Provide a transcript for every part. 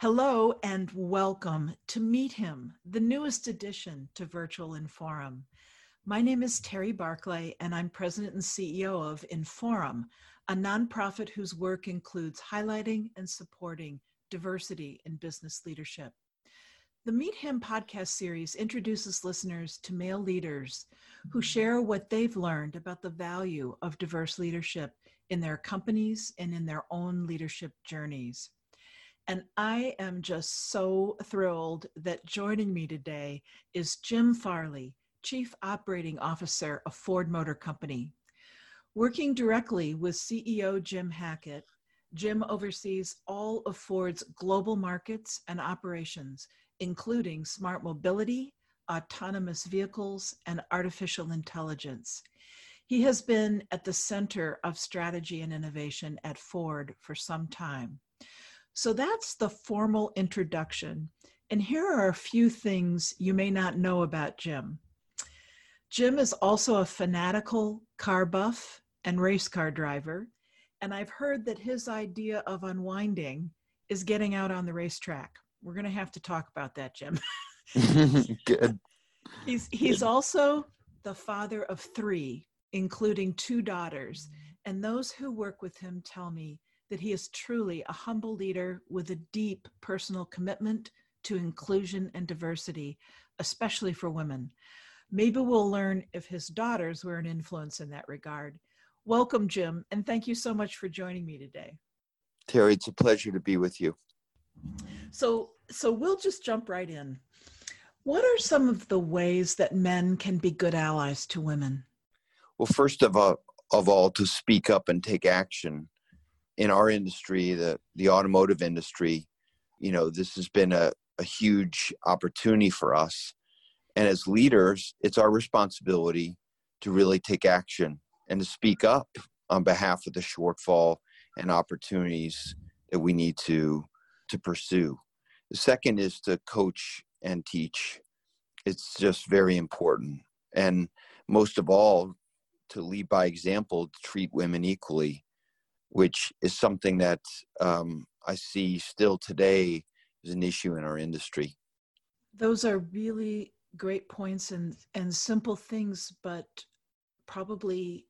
Hello and welcome to Meet Him, the newest addition to Virtual Inforum. My name is Terry Barclay, and I'm president and CEO of Inforum, a nonprofit whose work includes highlighting and supporting diversity in business leadership. The Meet Him podcast series introduces listeners to male leaders who share what they've learned about the value of diverse leadership in their companies and in their own leadership journeys. And I am just so thrilled that joining me today is Jim Farley, Chief Operating Officer of Ford Motor Company. Working directly with CEO Jim Hackett, Jim oversees all of Ford's global markets and operations, including smart mobility, autonomous vehicles, and artificial intelligence. He has been at the center of strategy and innovation at Ford for some time. So that's the formal introduction. And here are a few things you may not know about Jim. Jim is also a fanatical car buff and race car driver. And I've heard that his idea of unwinding is getting out on the racetrack. We're going to have to talk about that, Jim. Good. He's he's Good. also the father of 3, including two daughters, and those who work with him tell me that he is truly a humble leader with a deep personal commitment to inclusion and diversity, especially for women. Maybe we'll learn if his daughters were an influence in that regard. Welcome, Jim, and thank you so much for joining me today. Terry, it's a pleasure to be with you. So, so we'll just jump right in. What are some of the ways that men can be good allies to women? Well, first of all, of all, to speak up and take action in our industry, the the automotive industry. You know, this has been a, a huge opportunity for us, and as leaders, it's our responsibility to really take action and to speak up on behalf of the shortfall and opportunities that we need to to pursue. The second is to coach and teach. It's just very important. And most of all, to lead by example, to treat women equally, which is something that um, I see still today is an issue in our industry. Those are really great points and, and simple things, but probably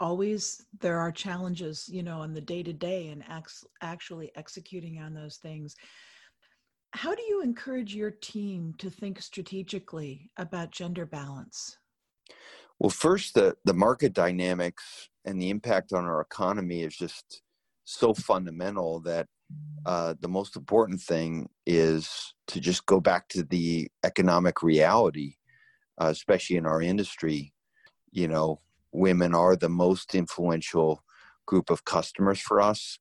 always there are challenges, you know, in the day to day and ex- actually executing on those things. How do you encourage your team to think strategically about gender balance? Well, first, the, the market dynamics and the impact on our economy is just so fundamental that uh, the most important thing is to just go back to the economic reality, uh, especially in our industry. You know, women are the most influential group of customers for us.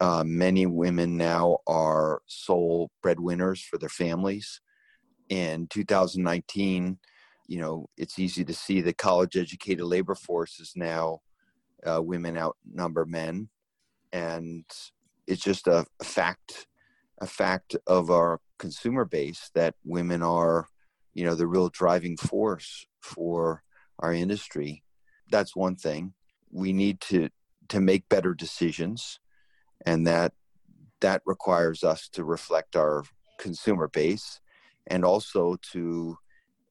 Uh, many women now are sole breadwinners for their families. In 2019, you know, it's easy to see the college educated labor force is now uh, women outnumber men. And it's just a, fact, a fact of our consumer base that women are, you know, the real driving force for our industry that's one thing. We need to to make better decisions, and that that requires us to reflect our consumer base and also to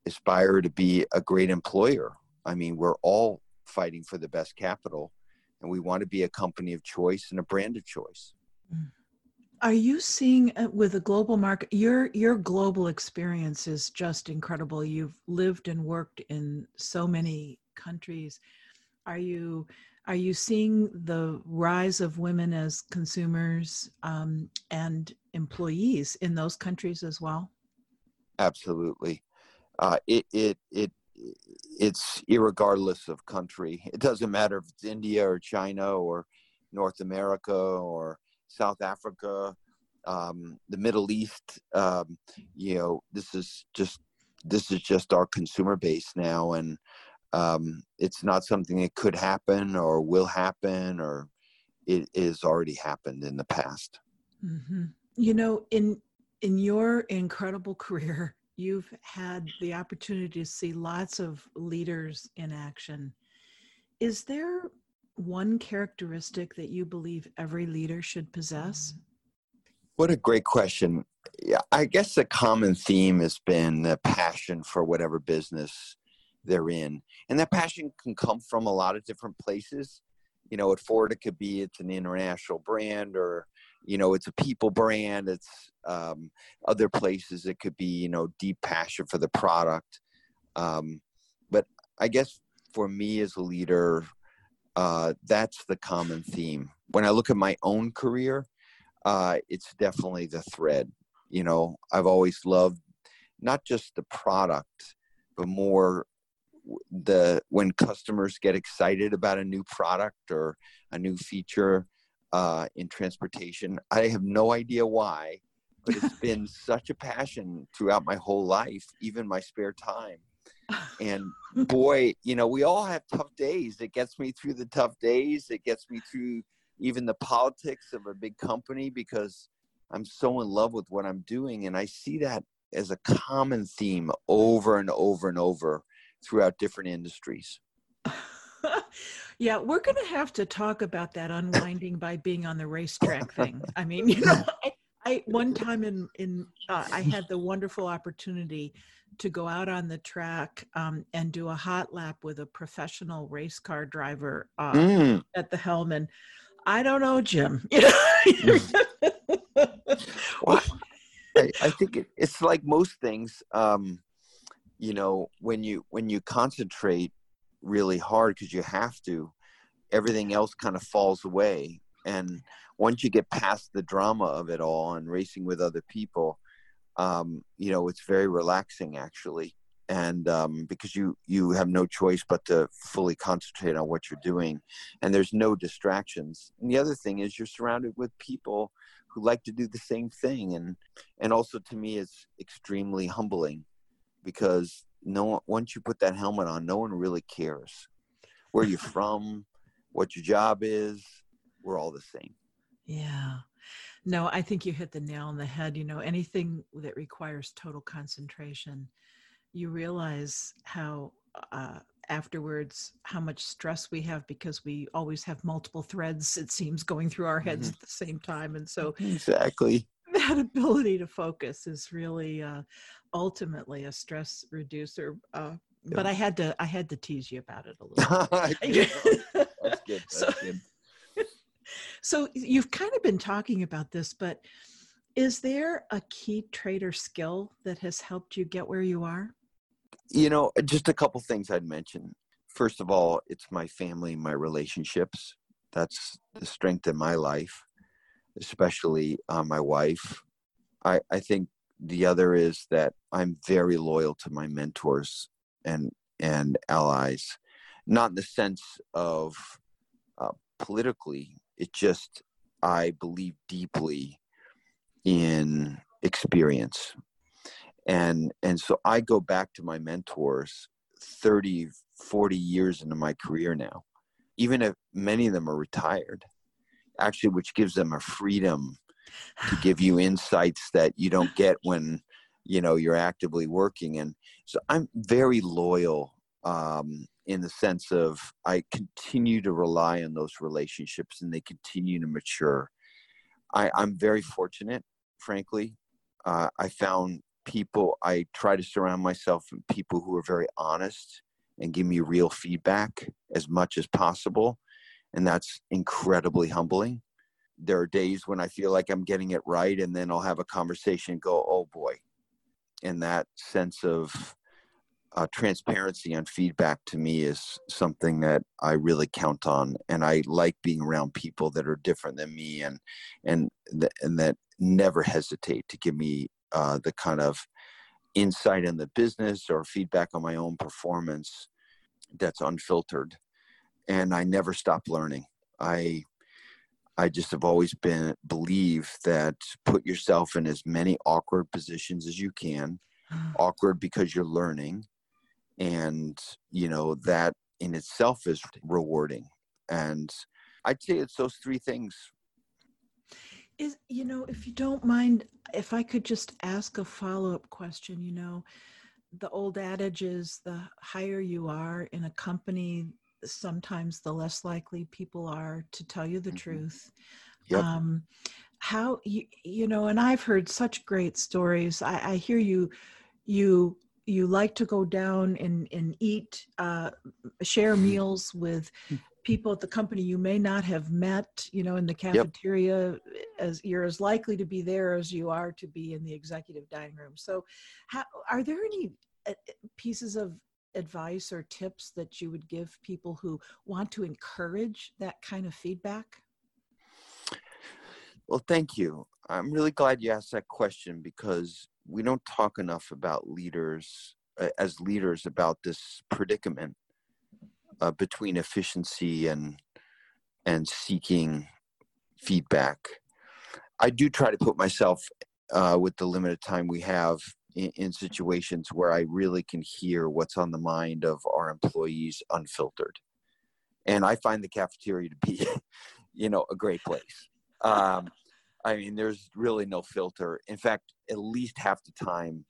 aspire to be a great employer. I mean, we're all fighting for the best capital, and we want to be a company of choice and a brand of choice. Are you seeing uh, with the global market your your global experience is just incredible. You've lived and worked in so many countries. Are you are you seeing the rise of women as consumers um, and employees in those countries as well? Absolutely. Uh, it, it, it, it's irregardless of country. It doesn't matter if it's India or China or North America or South Africa, um, the Middle East. Um, you know, this is just this is just our consumer base now, and um, it's not something that could happen or will happen or it is already happened in the past. Mm-hmm. You know, in in your incredible career, you've had the opportunity to see lots of leaders in action. Is there one characteristic that you believe every leader should possess? What a great question. Yeah, I guess the common theme has been the passion for whatever business they're in. And that passion can come from a lot of different places. You know, at Ford, it could be it's an international brand or, you know, it's a people brand. It's um, other places, it could be, you know, deep passion for the product. Um, but I guess for me as a leader, uh, that's the common theme. When I look at my own career, uh, it's definitely the thread. You know, I've always loved not just the product, but more the when customers get excited about a new product or a new feature uh, in transportation. I have no idea why, but it's been such a passion throughout my whole life, even my spare time. And boy, you know, we all have tough days. It gets me through the tough days. It gets me through even the politics of a big company because I'm so in love with what I'm doing. And I see that as a common theme over and over and over throughout different industries. yeah, we're going to have to talk about that unwinding by being on the racetrack thing. I mean, you know, I, I one time in in uh, I had the wonderful opportunity to go out on the track um, and do a hot lap with a professional race car driver uh, mm. at the helm, and I don't know, Jim. well, I, I, think it, it's like most things. Um, you know, when you when you concentrate really hard because you have to, everything else kind of falls away. And once you get past the drama of it all and racing with other people, um, you know, it's very relaxing actually. And um, because you you have no choice but to fully concentrate on what you're doing and there's no distractions. And the other thing is you're surrounded with people who like to do the same thing and and also to me it's extremely humbling because no once you put that helmet on no one really cares where you're from what your job is we're all the same. Yeah. No i think you hit the nail on the head. You know anything that requires total concentration you realize how uh, afterwards how much stress we have because we always have multiple threads it seems going through our heads mm-hmm. at the same time. And so exactly. that ability to focus is really uh, ultimately a stress reducer uh, but i had to i had to tease you about it a little that's good. That's so, good so you've kind of been talking about this but is there a key trait or skill that has helped you get where you are you know, just a couple things I'd mention. First of all, it's my family, my relationships. That's the strength in my life, especially uh, my wife. I, I think the other is that I'm very loyal to my mentors and and allies, not in the sense of uh, politically. It just I believe deeply in experience. And and so i go back to my mentors 30 40 years into my career now even if many of them are retired actually which gives them a freedom to give you insights that you don't get when you know you're actively working. And so i'm very loyal um, in the sense of i continue to rely on those relationships and they continue to mature. I, i'm very fortunate frankly. Uh, i found people i try to surround myself with people who are very honest and give me real feedback as much as possible and that's incredibly humbling. There are days when i feel like i'm getting it right and then i'll have a conversation and go oh boy. And that sense of uh, transparency and feedback to me is something that I really count on, and I like being around people that are different than me, and and th- and that never hesitate to give me uh, the kind of insight in the business or feedback on my own performance that's unfiltered. And i never stop learning. I i just have always been believe that put yourself in as many awkward positions as you can. Awkward because you're learning and you know that in itself is rewarding and i'd say it's those three things is you know if you don't mind if i could just ask a follow-up question you know the old adage is the higher you are in a company sometimes the less likely people are to tell you the mm-hmm. truth yep. um, how you you know and i've heard such great stories i, I hear you you you like to go down and, and eat uh, share mm-hmm. meals with people at the company you may not have met you know in the cafeteria yep. as you're as likely to be there as you are to be in the executive dining room so how, are there any uh, pieces of advice or tips that you would give people who want to encourage that kind of feedback well, thank you. I'm really glad you asked that question because we don't talk enough about leaders uh, as leaders about this predicament uh, between efficiency and and seeking feedback. I do try to put myself uh, with the limited time we have in, in situations where I really can hear what's on the mind of our employees unfiltered, and I find the cafeteria to be, you know, a great place. Um, I mean, there's really no filter. In fact, at least half the time,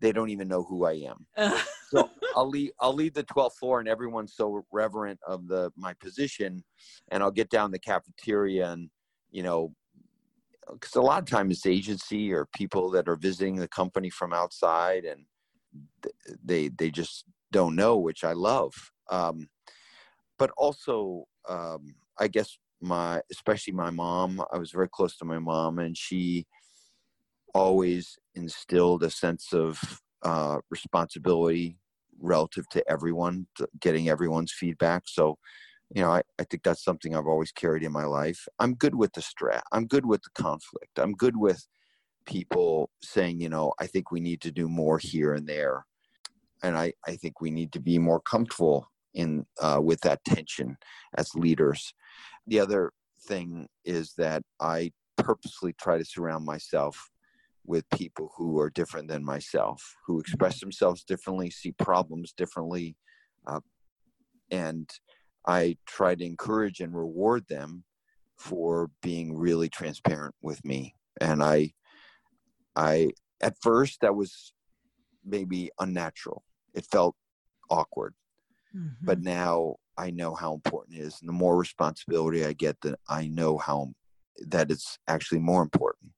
they don't even know who I am. so I'll leave I'll leave the 12th floor, and everyone's so reverent of the my position, and I'll get down the cafeteria, and you know, because a lot of times it's agency or people that are visiting the company from outside, and they they just don't know, which I love. Um, but also, um, I guess my especially my mom i was very close to my mom and she always instilled a sense of uh, responsibility relative to everyone to getting everyone's feedback. So you know I, I think that's something i've always carried in my life. I'm good with the stress i'm good with the conflict i'm good with people saying you know i think we need to do more here and there. And i i think we need to be more comfortable in uh, with that tension as leaders. The other thing is that I purposely try to surround myself with people who are different than myself, who express themselves differently, see problems differently, uh, and I try to encourage and reward them for being really transparent with me. And I, I at first that was maybe unnatural. It felt awkward, mm-hmm. but now I know how important it is. And the more responsibility I get, that I know how that it's actually more important.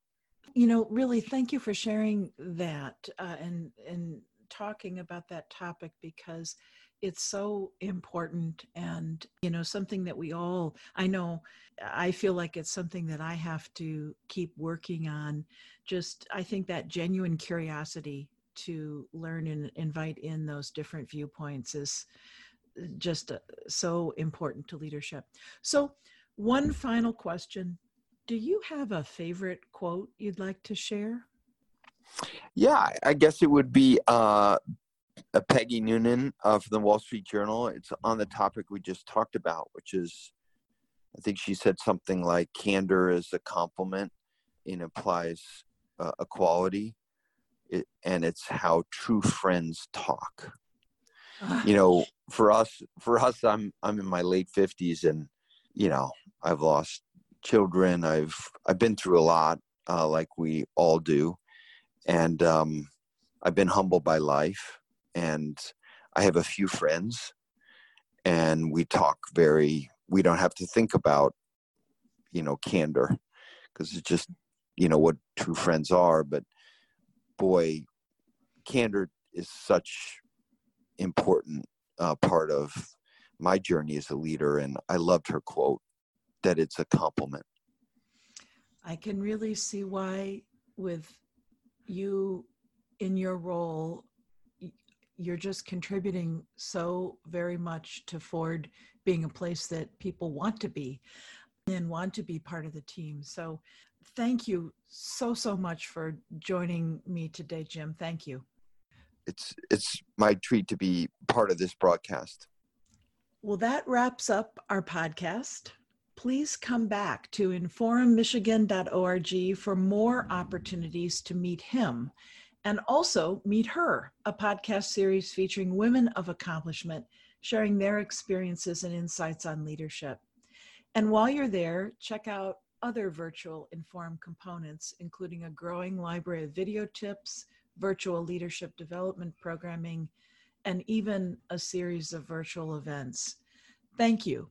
You know, really, thank you for sharing that uh, and and talking about that topic because it's so important and you know something that we all i know i feel like it's something that i have to keep working on just i think that genuine curiosity to learn and invite in those different viewpoints is just uh, so important to leadership. So, one final question Do you have a favorite quote you'd like to share? Yeah, I guess it would be uh, Peggy Noonan of the Wall Street Journal. It's on the topic we just talked about, which is I think she said something like candor is a compliment and implies uh, equality. It, and it's how true friends talk you know, for us, for us, I'm I'm in my late fifties, and you know, I've lost children. I've I've been through a lot, uh, like we all do, and um, I've been humbled by life, and I have a few friends, and we talk very. We don't have to think about, you know, candor, because it's just, you know, what true friends are. But boy, candor is such important uh, part of my journey as a leader. And I loved her quote that it's a compliment. I can really see why, with you in your role, you're just contributing so very much to Ford being a place that people want to be and want to be part of the team. So, thank you so, so much for joining me today, Jim. Thank you it's it's my treat to be part of this broadcast. Well, that wraps up our podcast. Please come back to inforummichigan.org for more opportunities to meet him and also meet her, a podcast series featuring women of accomplishment sharing their experiences and insights on leadership. And while you're there, check out other virtual Inforum components, including a growing library of video tips, virtual leadership development programming, and even a series of virtual events. Thank you